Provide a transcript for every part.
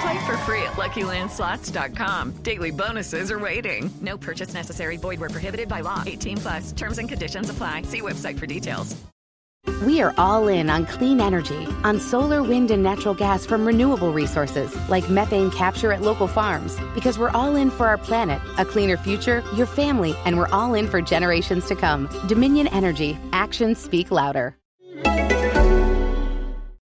Play for free at LuckyLandSlots.com. Daily bonuses are waiting. No purchase necessary. Void where prohibited by law. 18 plus. Terms and conditions apply. See website for details. We are all in on clean energy, on solar, wind, and natural gas from renewable resources like methane capture at local farms, because we're all in for our planet, a cleaner future, your family, and we're all in for generations to come. Dominion Energy. Actions speak louder.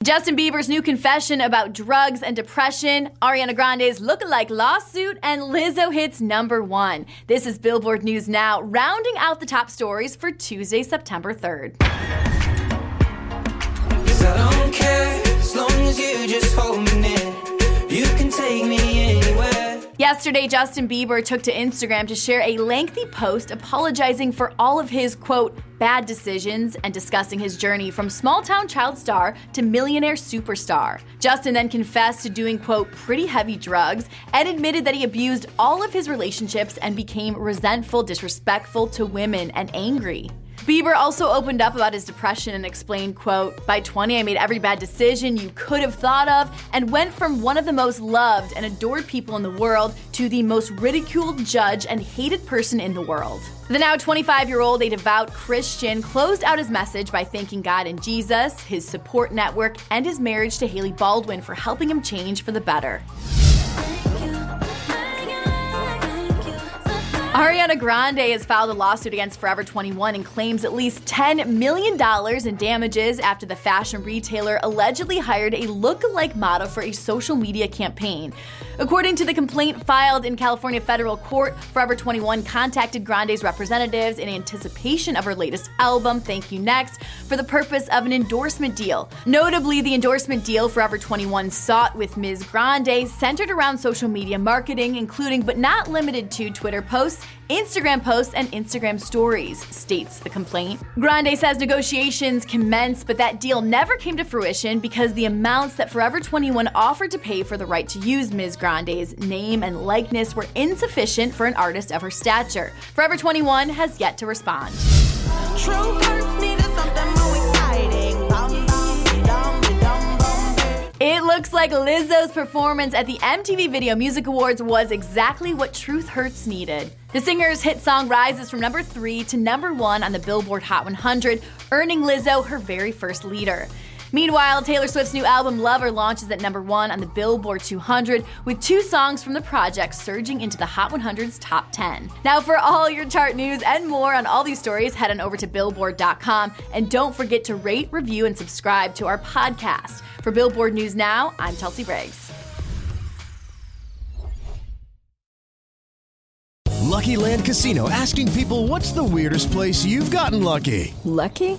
Justin Bieber's new confession about drugs and depression, Ariana Grande's look-alike lawsuit, and Lizzo hits number one. This is Billboard News Now, rounding out the top stories for Tuesday, September 3rd. Yesterday, Justin Bieber took to Instagram to share a lengthy post apologizing for all of his, quote, bad decisions and discussing his journey from small town child star to millionaire superstar. Justin then confessed to doing, quote, pretty heavy drugs and admitted that he abused all of his relationships and became resentful, disrespectful to women, and angry. Bieber also opened up about his depression and explained, quote, By 20, I made every bad decision you could have thought of and went from one of the most loved and adored people in the world to the most ridiculed, judged, and hated person in the world. The now 25 year old, a devout Christian, closed out his message by thanking God and Jesus, his support network, and his marriage to Hailey Baldwin for helping him change for the better. Ariana Grande has filed a lawsuit against Forever 21 and claims at least $10 million in damages after the fashion retailer allegedly hired a look-alike model for a social media campaign. According to the complaint filed in California federal court, Forever 21 contacted Grande's representatives in anticipation of her latest album, Thank You Next, for the purpose of an endorsement deal. Notably, the endorsement deal Forever 21 sought with Ms. Grande centered around social media marketing, including but not limited to Twitter posts Instagram posts and Instagram stories, states the complaint. Grande says negotiations commenced, but that deal never came to fruition because the amounts that Forever 21 offered to pay for the right to use Ms. Grande's name and likeness were insufficient for an artist of her stature. Forever 21 has yet to respond. It looks like Lizzo's performance at the MTV Video Music Awards was exactly what Truth Hurts needed. The singer's hit song rises from number 3 to number 1 on the Billboard Hot 100, earning Lizzo her very first leader. Meanwhile, Taylor Swift's new album Lover launches at number 1 on the Billboard 200 with two songs from the project surging into the Hot 100's top 10. Now, for all your chart news and more on all these stories, head on over to billboard.com and don't forget to rate, review, and subscribe to our podcast. For Billboard News Now, I'm Chelsea Briggs. Lucky Land Casino asking people what's the weirdest place you've gotten lucky? Lucky?